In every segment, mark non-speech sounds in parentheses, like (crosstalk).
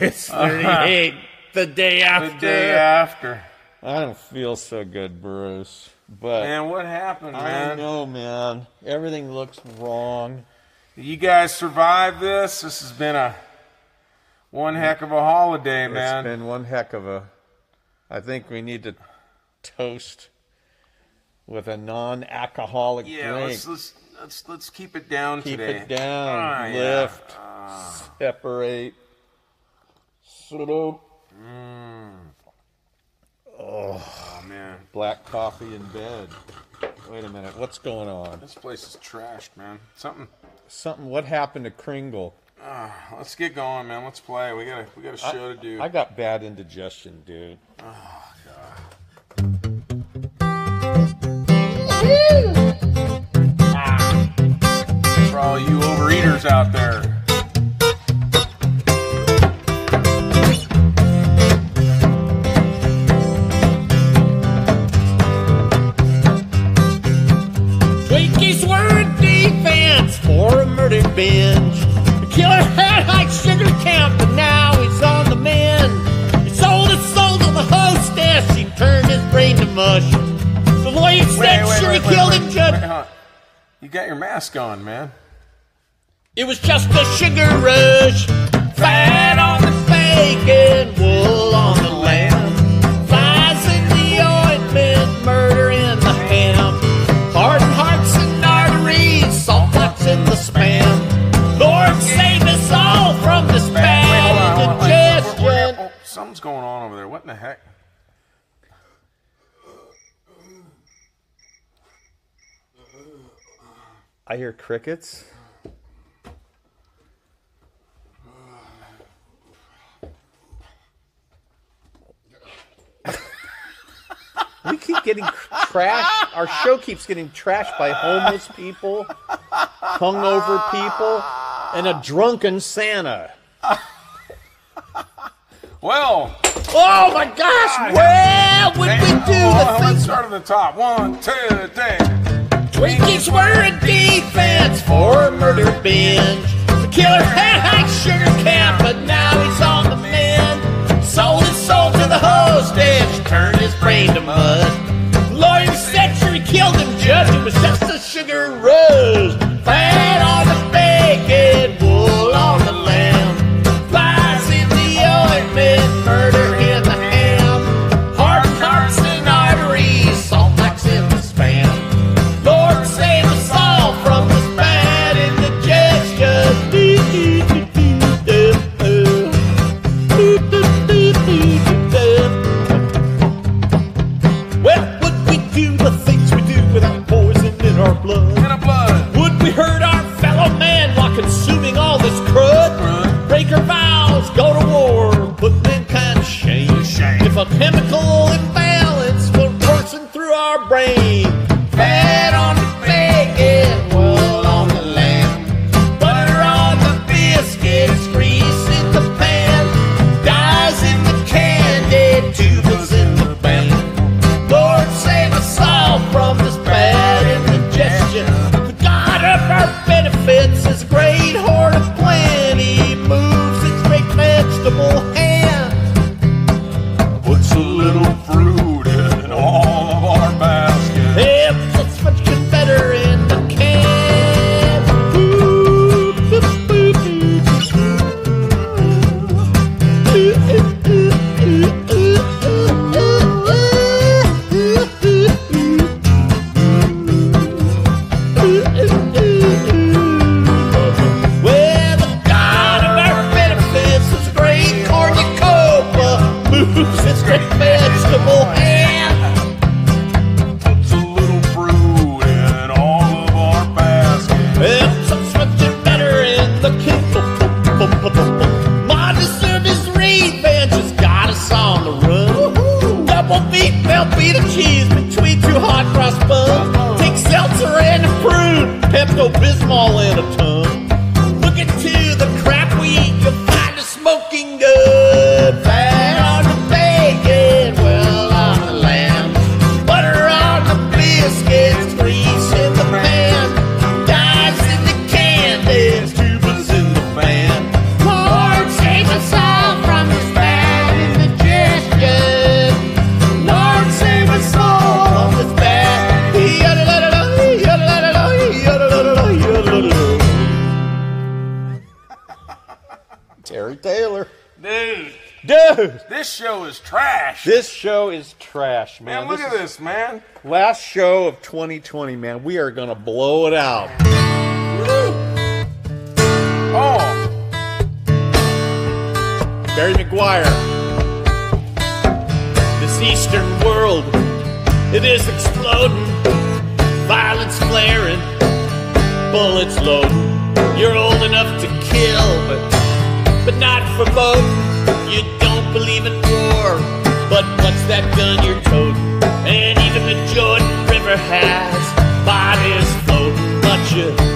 It's (laughs) uh-huh. 38 the day after. The day after. I don't feel so good, Bruce. But Man, what happened, man? I know, man. Everything looks wrong. You guys survived this. This has been a one mm. heck of a holiday, man. It's been one heck of a. I think we need to toast with a non-alcoholic yeah, drink. let's, let's let's let's keep it down Keep today. Keep it down. Ah, yeah. lift. Ah. Separate. Slope. Oh man, Black coffee in bed. Wait a minute. What's going on? this place is trashed, man. Something. Something. What happened to Kringle? Ah, let's get going, man. Let's play. We got a we got a show to do. I got bad indigestion, dude. Ah. For all you overeaters out there. Murder binge. The killer had high sugar count, but now he's on the mend. He sold his soul to the hostess. He turned his brain to mush. The lawyer said sure he killed him, Judge. wait. You got your mask on, man. It was just a sugar rush. Fat in the heck? I hear crickets. we keep getting trashed. Our show keeps getting trashed by homeless people, hungover people, and a drunken Santa. Well, Oh my gosh! Well, would we do on, the let's things start at the top. One, two, three. Twinkies were in defense for a murder binge. The killer had high sugar count, but now he's on the mend. Sold his soul to the hostess, turned his brain to mud. Lawyer said sure he killed him, judge. It was just a sugar rush. Fat on blood. Would we hurt our trash. This show is trash, man. man, look This at this, man. Last show of 2020, man. We are gonna blow it out. Oh, Barry McGuire. This eastern world, it is exploding. Violence flaring, bullets loading. You're old enough to kill, but but not for voting. You don't believe in war, but what's that gun you're toting? And even the Jordan River has bodies floating, but you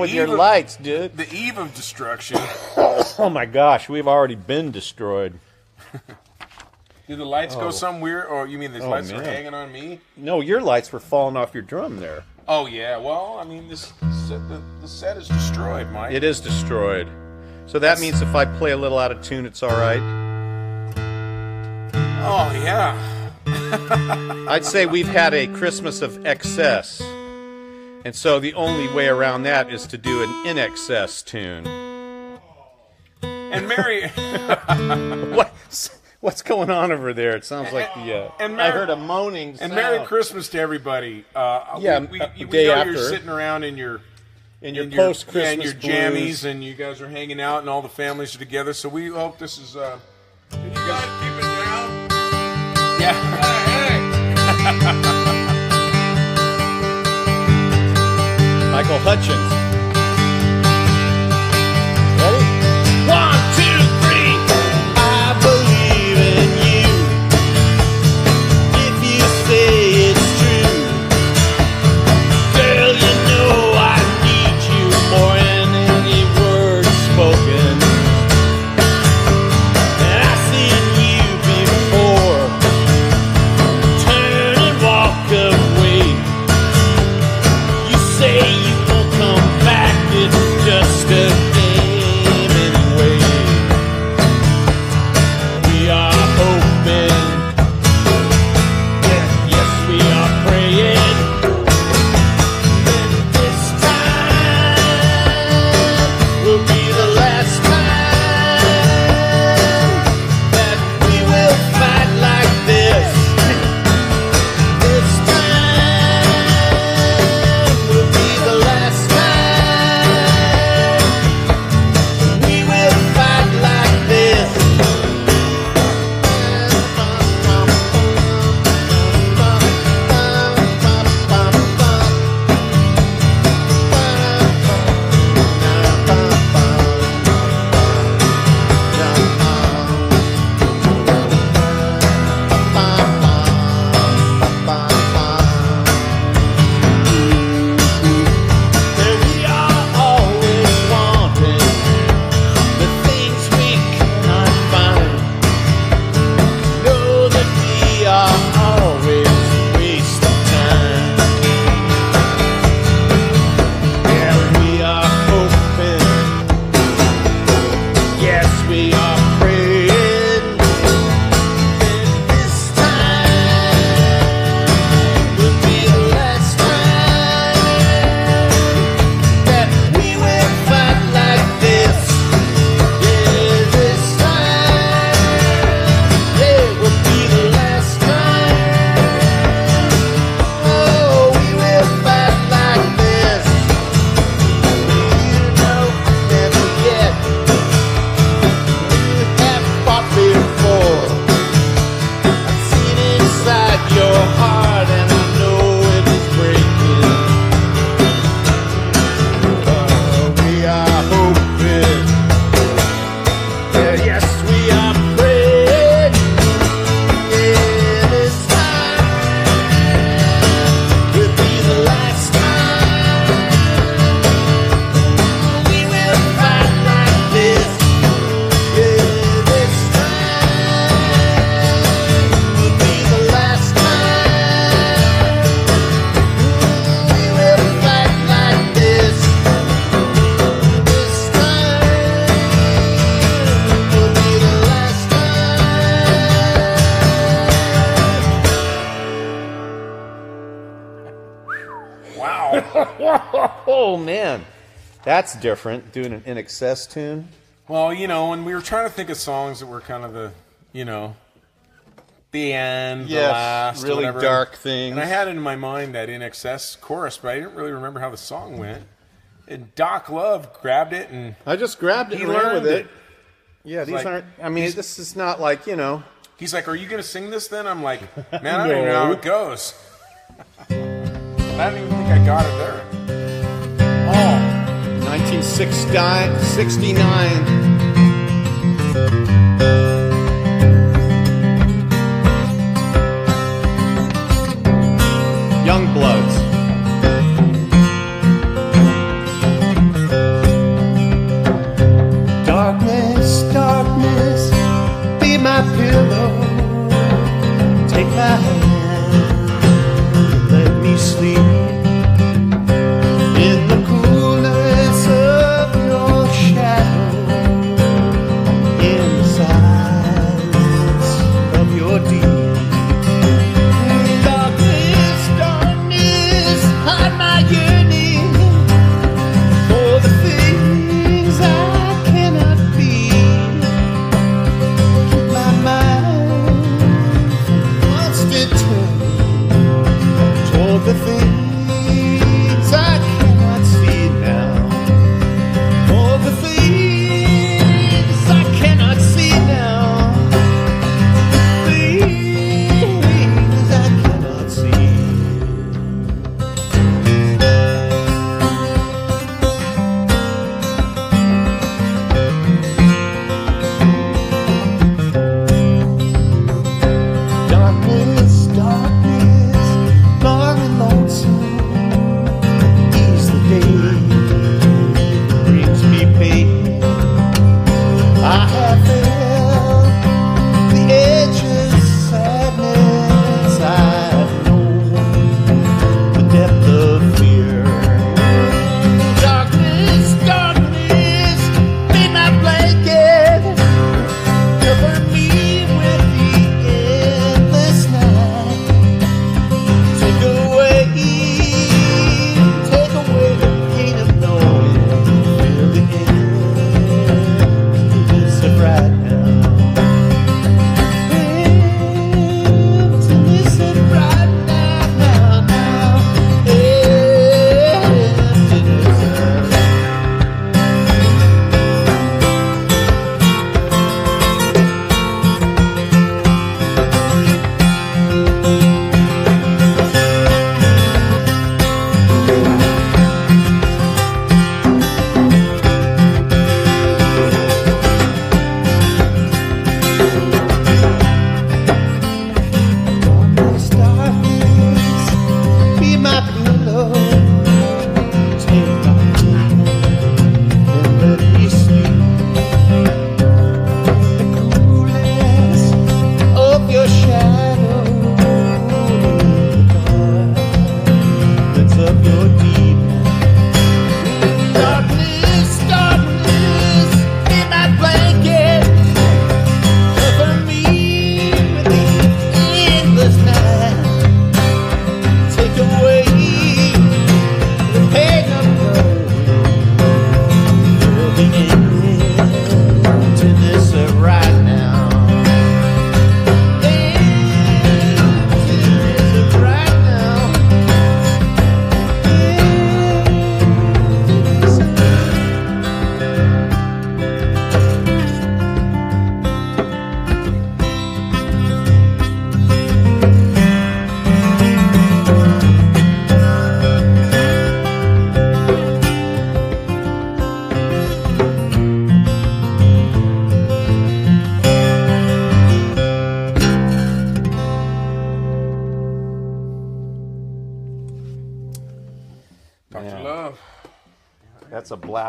with your of- lights, dude? the eve of destruction. (coughs) Oh my gosh, we've already been destroyed. (coughs) Did the lights Oh. go somewhere? Or you mean the Oh, lights are man. hanging on me? No, your lights were falling off your drum there. Oh yeah. Well, I mean this set, the, the set is destroyed, Mike. It is destroyed. So that means if I play a little out of tune, it's all right. Oh yeah. (laughs) I'd say we've had a Christmas of excess. And so the only way around that is to do an INXS tune. And Mary, (laughs) What's, what's going on over there? It sounds like the. Uh, And I Merry- heard a moaning and. Merry Christmas to everybody. Uh, Yeah, we, we, we day know after. you're sitting around in your in your in post yeah, Christmas in your jammies, and you guys are hanging out, and all the families are together. So we hope this is. Uh, Can you guys keep it down? yeah. Hey, (laughs) Michael Hutchence. (laughs) Oh man, that's different. Doing an INXS tune. Well, you know, when we were trying to think of songs that were kind of the, you know, the end, the last, really whatever. dark thing. And I had in my mind that INXS chorus, but I didn't really remember how the song went. And Doc Love grabbed it and I just grabbed it he and ran learned with it. it. Yeah, these like- aren't. I mean, this is not like you know. He's like, "Are you going to sing this?" Then I'm like, (laughs) "Man, I don't even know how it goes." (laughs) I don't even think I got it there. Oh, 1969. 69. Youngbloods. Darkness, darkness, be my pillow. Take my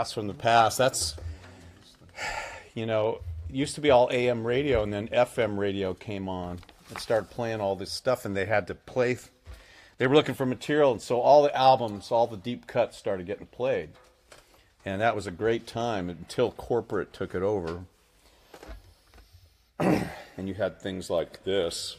blast from the past. That's, you know, used to be all AM radio, and then FM radio came on and started playing all this stuff, and they had to play. They were looking for material, and so all the albums, all the deep cuts started getting played. And that was a great time until corporate took it over. (clears throat) and you had things like this.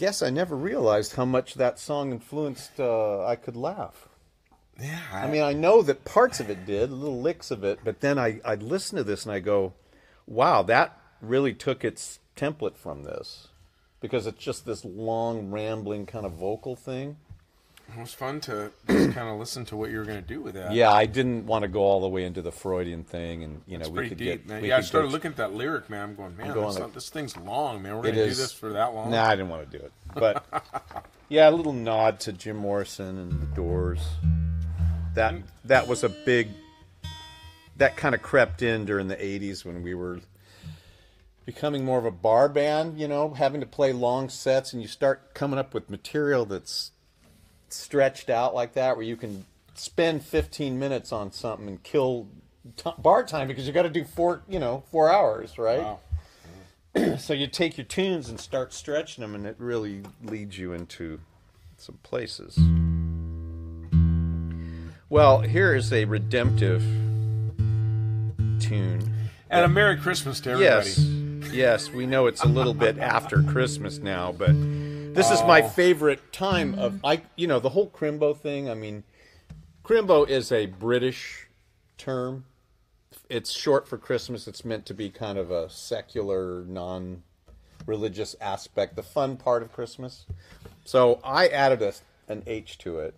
Guess I never realized how much that song influenced uh, I Could Laugh. Yeah. I mean, I know that parts of it did, little licks of it, but then I, I'd listen to this and I go, wow, that really took its template from this. Because it's just this long, rambling kind of vocal thing. It was fun to just (clears throat) kind of listen to what you were going to do with that. Yeah, I didn't want to go all the way into the Freudian thing, and you know, It's we pretty could deep, get. man. Yeah, I started get- looking at that lyric, man. I'm going, man, going this, like- this thing's long, man. We're going to do this for that long? Nah, I didn't want to do it, but (laughs) yeah, a little nod to Jim Morrison and the Doors. That that was a big. That kind of crept in during the '80s when we were becoming more of a bar band. You know, having to play long sets, and you start coming up with material that's stretched out like that, where you can spend 15 minutes on something and kill t- bar time because you got to do four, you know, four hours, right? Wow. (clears throat) so you take your tunes and start stretching them, and it really leads you into some places. Well, here is a redemptive tune. And a Merry Christmas to everybody. Yes, yes, we know it's a little bit after Christmas now, but this is my favorite time of mm-hmm. I. You know, the whole Crimbo thing. I mean, Crimbo is a British term. It's short for Christmas. It's meant to be kind of a secular, non-religious aspect, the fun part of Christmas. So I added a, an H to it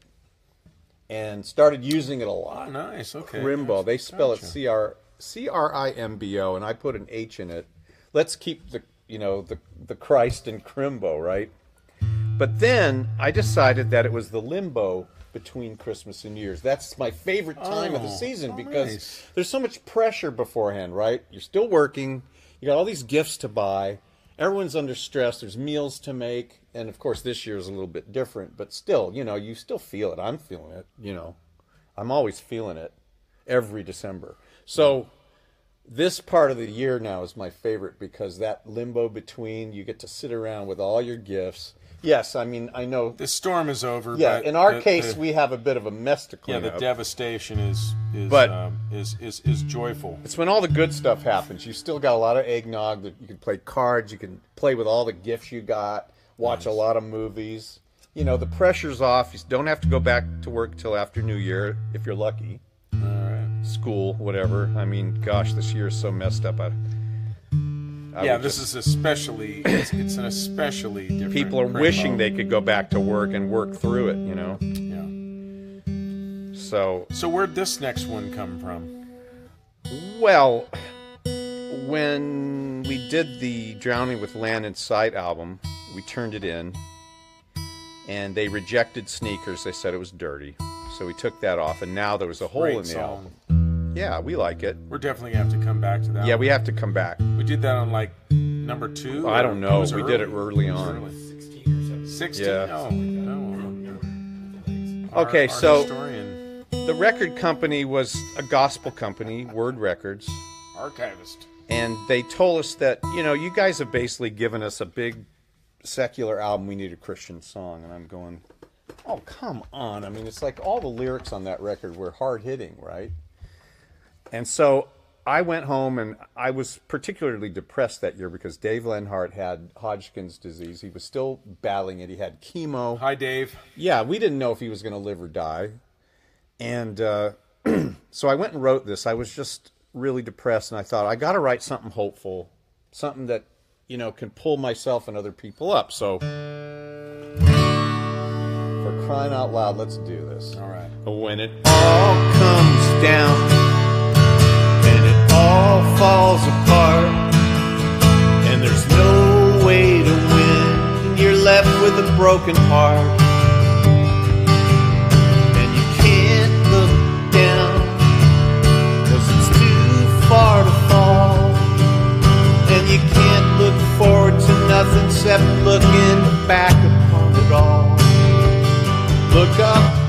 and started using it a lot. Oh, nice. Okay. Crimbo. They spell it Gotcha. C R C R I M B O, and I put an H in it. Let's keep the you know the the Christ in Crimbo, right? But then I decided that it was the limbo between Christmas and New Year's. That's my favorite time of the Oh, season oh, because nice. there's so much pressure beforehand, right? You're still working, you got all these gifts to buy, everyone's under stress, there's meals to make, and of course this year is a little bit different, but still, you know, you still feel it. I'm feeling it, you know. I'm always feeling it every December. So this part of the year now is my favorite because that limbo between you get to sit around with all your gifts. Yes, I mean I know. The storm is over. Yeah, but in our the- case, the- we have a bit of a mess to yeah, clean the up. devastation is is But- um, is, is is joyful. It's when all the good stuff happens. You still got a lot of eggnog. That you can play cards. You can play with all the gifts you got. Watch a lot of movies. You know the pressure's off. You don't have to go back to work till after New Year if you're lucky. All right. School, whatever. I mean, gosh, this year is so messed up. I, I yeah, this just- is especially it's, it's an especially different. people are wishing they could go back to work and work through it. You know. Yeah. So So where'd this next one come from? Well, when we did the Drowning with Land in Sight album, we turned it in, and they rejected Sneakers. They said it was dirty, so we took that off, and now there was a hole Great in the song. album. Yeah, we like it. We're definitely gonna have to come back to that. Yeah, one. we have to come back. we did that on like number two. I don't know. it was We did it early It was on. early. 16 or 17. Sixteen. Yeah. Oh, no, no. Our- Okay, our so- historian, The record company was a gospel company, Word Records, archivist. and they told us that you know you guys have basically given us a big secular album we need a christian song and i'm going oh come on i mean it's like all the lyrics on that record were hard hitting right and so i went home and i was particularly depressed that year because dave lenhart had hodgkin's disease he was still battling it he had chemo Hi, Dave. yeah, we didn't know if he was going to live or die. And uh, (clears throat) so I went and wrote this. I was just really depressed, and I thought, I got to write something hopeful, something that, you know, can pull myself and other people up. So, for crying out loud, let's do this. All right. When it all comes down all falls apart, and there's no way to win, you're left with a broken heart, and you can't look down because it's too far to fall, and you can't look forward to nothing except looking back upon it all. Look up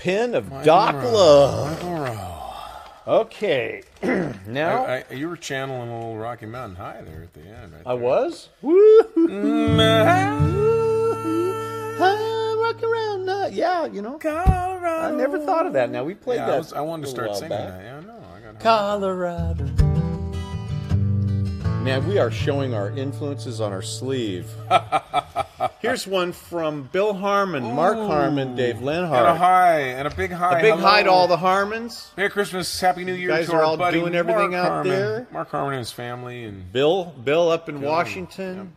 Pen of Doc Love. Okay. (clears throat) now I, I, you were channeling a little Rocky Mountain High there at the end. Right I there. was. Woo! Ah, rock around. uh, yeah, you know. I never thought of that. Now we played Yeah, that. I, was, I wanted to start singing back. that. Yeah, I know. I got Colorado. Man, we are showing our influences on our sleeve. (laughs) Here's one from Bill Harmon, Mark Harmon, Dave And a Lenhart. high, and a big high. A big Hello. hi to all the Harmons. Merry Christmas, Happy New Year guys to are our all buddy doing everything Mark out Harmon. there. Mark Harmon and his family, and Bill, Bill up in Washington,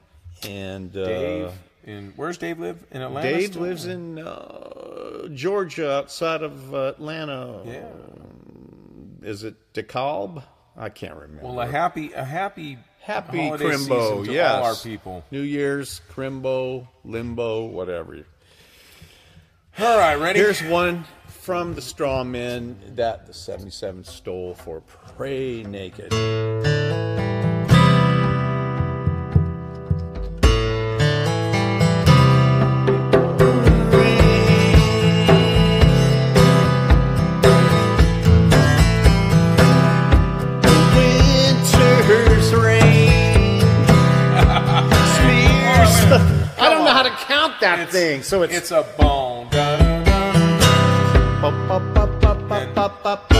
and uh, Dave. in where's Dave live? In Atlanta. Dave still? lives in uh, Georgia, outside of uh, Atlanta. Yeah. Is it DeKalb? I can't remember. Well, a happy, a happy, Happy holiday Crimbo, yes. all our people. New Year's, Crimbo, Limbo, whatever. All right, ready? Here's one from the Straw Men that the 77 stole for Pray Naked. Thing, so it's. it's a bone. Winter's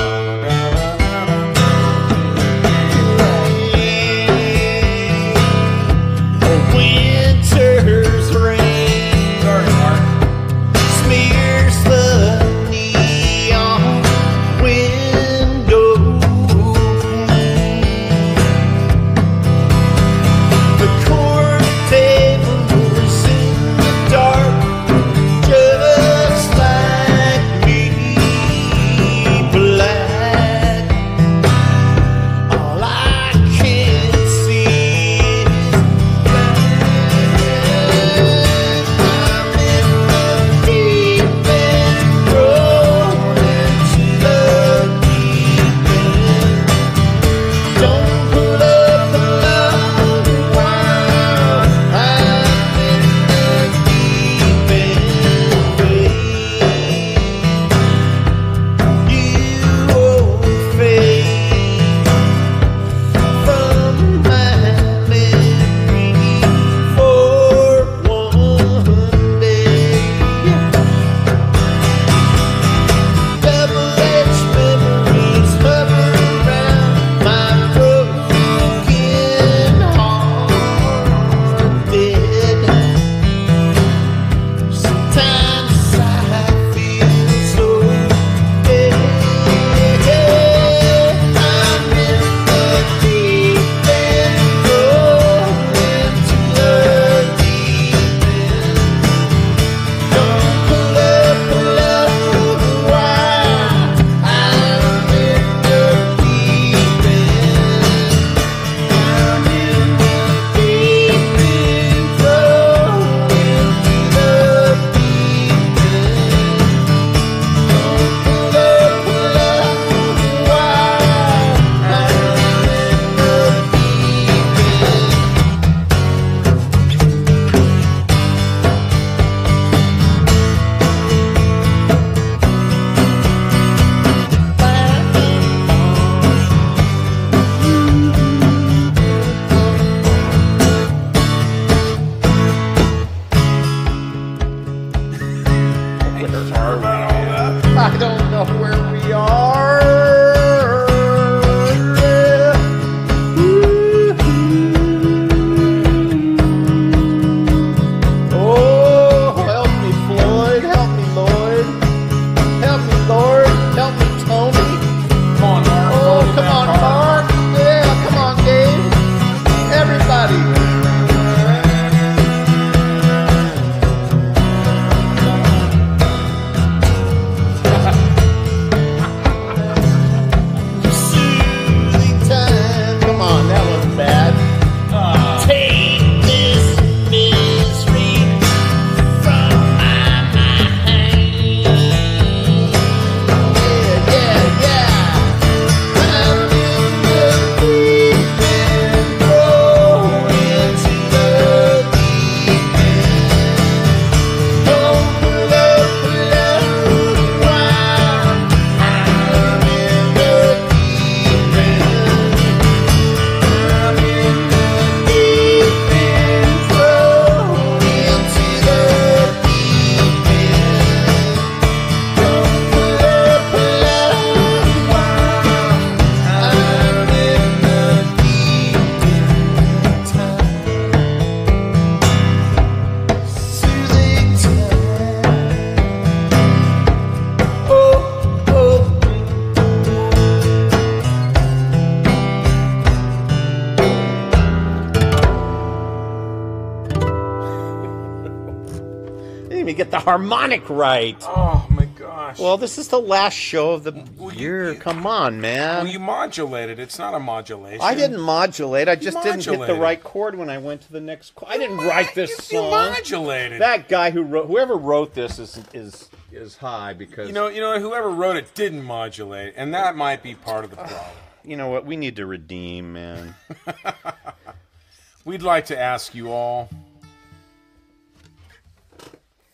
harmonic right. Oh my gosh. Well, this is the last show of the Well, year. you- Come on, man. well, you modulated. It's not a modulation. I didn't modulate. I just didn't hit the right chord when I went to the next. Chord. I didn't write this You, you song. modulated. That guy who wrote, whoever wrote this is is is high because you know, you know, whoever wrote it didn't modulate, and that might be part of the (sighs) problem. you know what we need to redeem, man. (laughs) We'd like to ask you all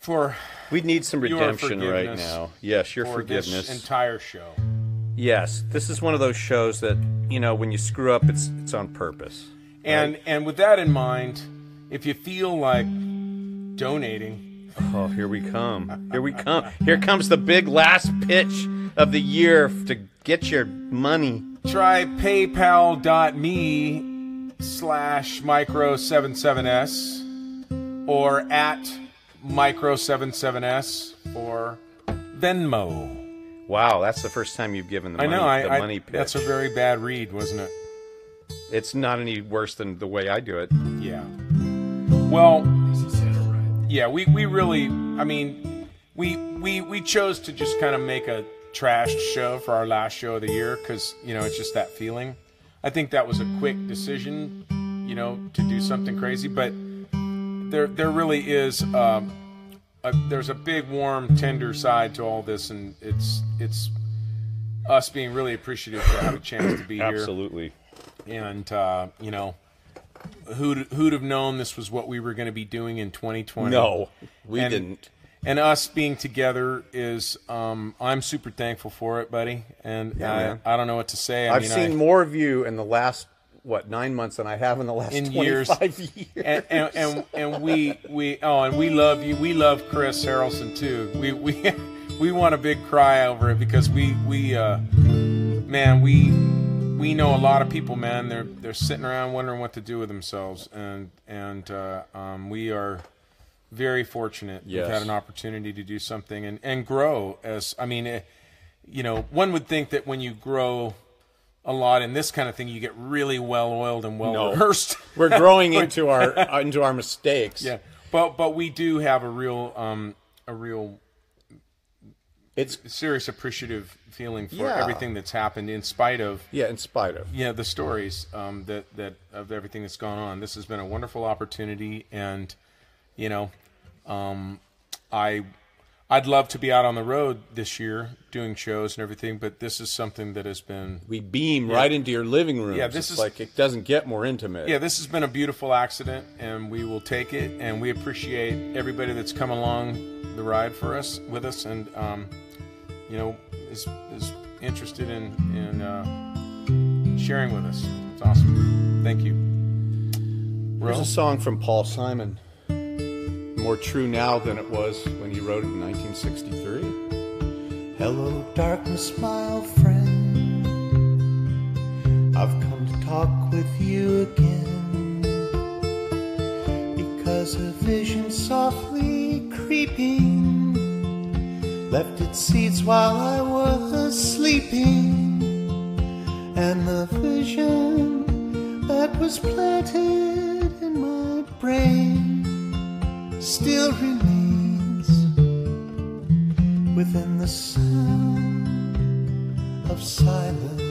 for We need some redemption right now. Yes, your for forgiveness. this entire show. yes, this is one of those shows that you know when you screw up, it's it's on purpose. And and with that in mind, if you feel like donating, Oh, here we come. Here we come. Here comes the big last pitch of the year to get your money. try paypal.me slash micro77s or at micro77s or Venmo. Wow, that's the first time you've given the I money, know, I, the I money pitch. that's a very bad read, wasn't it? it's not any worse than the way I do it. Yeah. Well, yeah, we, we really, I mean, we, we, we chose to just kind of make a trashed show for our last show of the year because, you know, it's just that feeling. I think that was a quick decision, you know, to do something crazy, but there, there really is, um, a, there's a big, warm, tender side to all this, and it's, it's us being really appreciative to have a chance to be here Absolutely. and uh, you know, who'd who'd have known this was what we were going to be doing in 2020? No, we And- didn't. And us being together is, um, I'm super thankful for it, buddy. And Yeah, I. I don't know what to say. I I've mean, seen I, more of you in the last what nine months than I have in the last In twenty years. years. and, and, and and we we oh, and we love you. We love Chris Harrelson too. We we (laughs) we want a big cry over it because we we uh, man we we know a lot of people, man. They're they're sitting around wondering what to do with themselves, and and uh, um, we are very fortunate. Yes. We've had an opportunity to do something and and grow. As I mean, eh, you know, one would think that when you grow a lot in this kind of thing, you get really well oiled and well No. rehearsed. (laughs) We're growing (laughs) into our uh, into our mistakes. Yeah, but but we do have a real um a real It's serious appreciative feeling for Yeah. everything that's happened in spite of yeah, in spite of. yeah the stories um that that of everything that's gone on. This has been a wonderful opportunity, and you know, um, I. I'd love to be out on the road this year doing shows and everything, but this is something that has been We beam right into your living room. Yeah, this it's is- like it doesn't get more intimate. yeah, this has been a beautiful accident, and we will take it. And we appreciate everybody that's come along the ride for us, with us, and um, you know, is is interested in in uh, sharing with us. It's awesome. Thank you. There's Ro? a song from Paul Simon, more true now than it was when he wrote it in 1963. Hello, darkness, my old friend. I've come to talk with you again. Because a vision softly creeping left its seeds while I was sleeping. And the vision that was planted in my brain still remains within the sound of silence.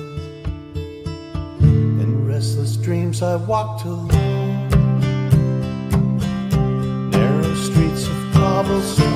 In restless dreams, I walked alone, narrow streets of cobblestone,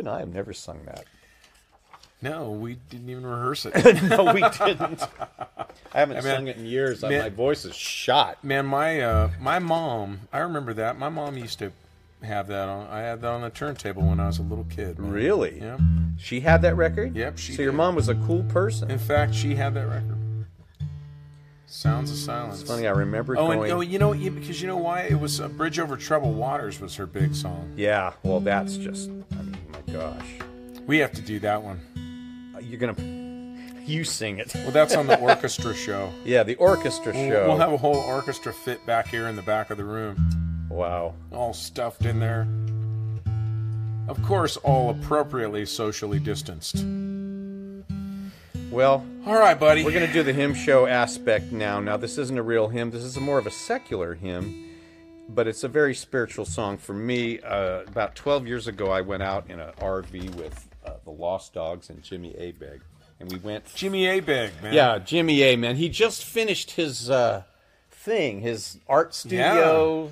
and I have never sung that. No, we didn't even rehearse it. (laughs) no, we didn't. I haven't I mean, sung it in years. man- my voice is shot. Man, my uh, my mom, I remember that. My mom used to have that on. I had that on the turntable when I was a little kid. man. Really? Yeah. She had that record. Yep, she So your mom was a cool person. In fact, she had that record. Sounds of Silence. It's funny. I remember Oh, and oh, you know, because you know why it was uh, "Bridge Over Troubled Waters" was her big song. yeah. Well, that's just. I mean, my gosh. We have to do that one. You're gonna. You sing it. Well, that's on the orchestra show. (laughs) Yeah, the orchestra We'll, show. we'll have a whole orchestra fit back here in the back of the room, wow. all stuffed in there. Of course, all appropriately socially distanced. Well, All right, buddy. we're gonna do the hymn show aspect now. Now, this isn't a real hymn. This is more of a secular hymn, but it's a very spiritual song for me. Uh, about 12 years ago, I went out in an RV with uh, the Lost Dogs and Jimmy Abegg, and we went Jimmy Abegg, man. Yeah, Jimmy A. Man, he just finished his uh, thing, his art studio. Yeah.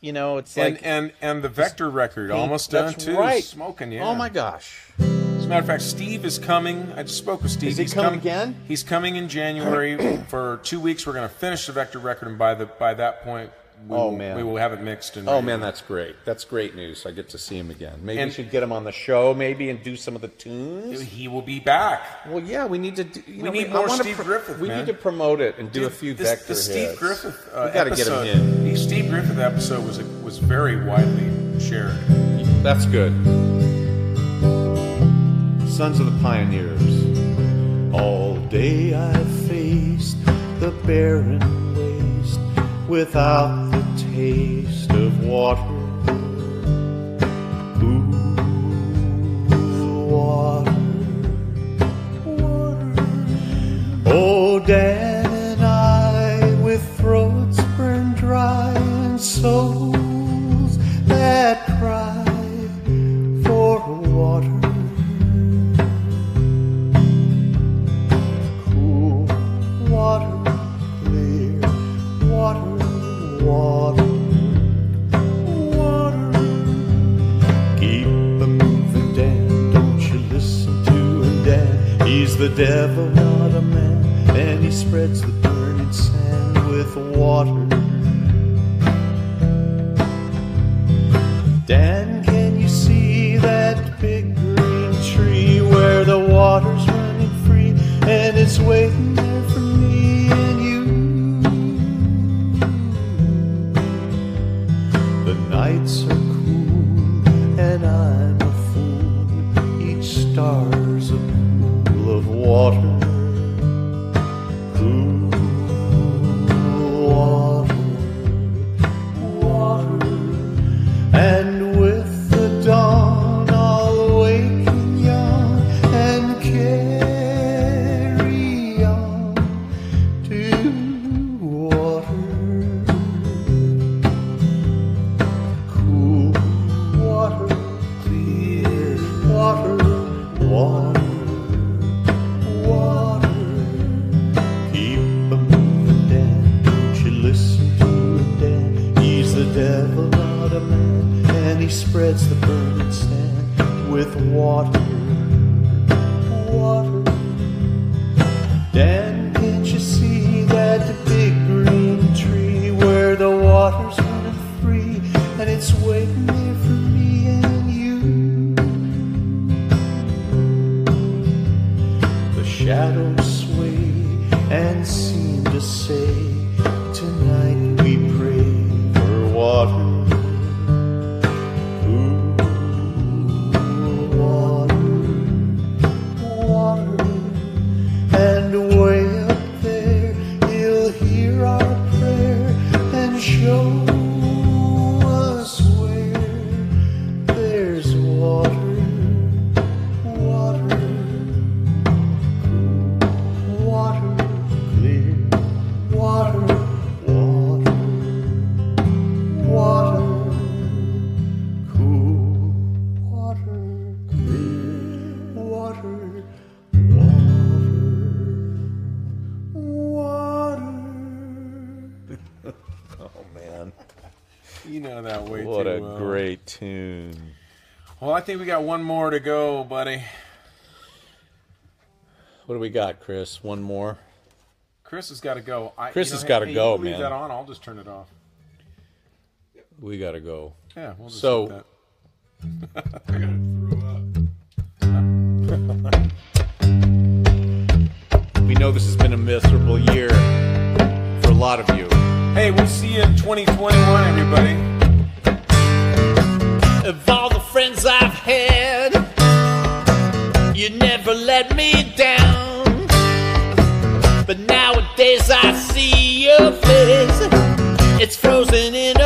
You know, it's and like and and the Vector record almost done That's too. Right. Smoking, yeah. Oh my gosh. As a matter of fact, Steve is coming. I just spoke with Steve. Is he He's coming again? He's coming in January (clears throat) for two weeks. We're going to finish the Vector record, and by the by that point, we Oh, will, man. we will have it mixed. And Oh man, that's great. That's great news. I get to see him again. Maybe And- we should get him on the show, maybe, and do some of the tunes. he will be back. Well, yeah, we need to. Do, you know, need I more wanna Griffith, We man. need to promote it and do a few this, vector the Steve hits. Griffith uh, we got to get him in. The Steve Griffith episode was was very widely shared. That's good. Sons of the Pioneers. All day I faced the barren waste without taste of water. Ooh, water, water. Oh, Dan and I, with throats burned dry and souls that cry for water. The devil, not a man, and he spreads the burning sand with water. way what too a well. great tune. Well, I think we got one more to go, buddy. What do we got, Chris? One more. Chris has got to go. I, Chris you know, has hey, got to hey, go, leave man. Leave that on. I'll just turn it off. We got to go. Yeah, we'll just so. I gotta throw up. we know this has been a miserable year for a lot of you. Hey, we'll see you in 2021, everybody. Of all the friends I've had, you never let me down. But nowadays I see your face, it's frozen in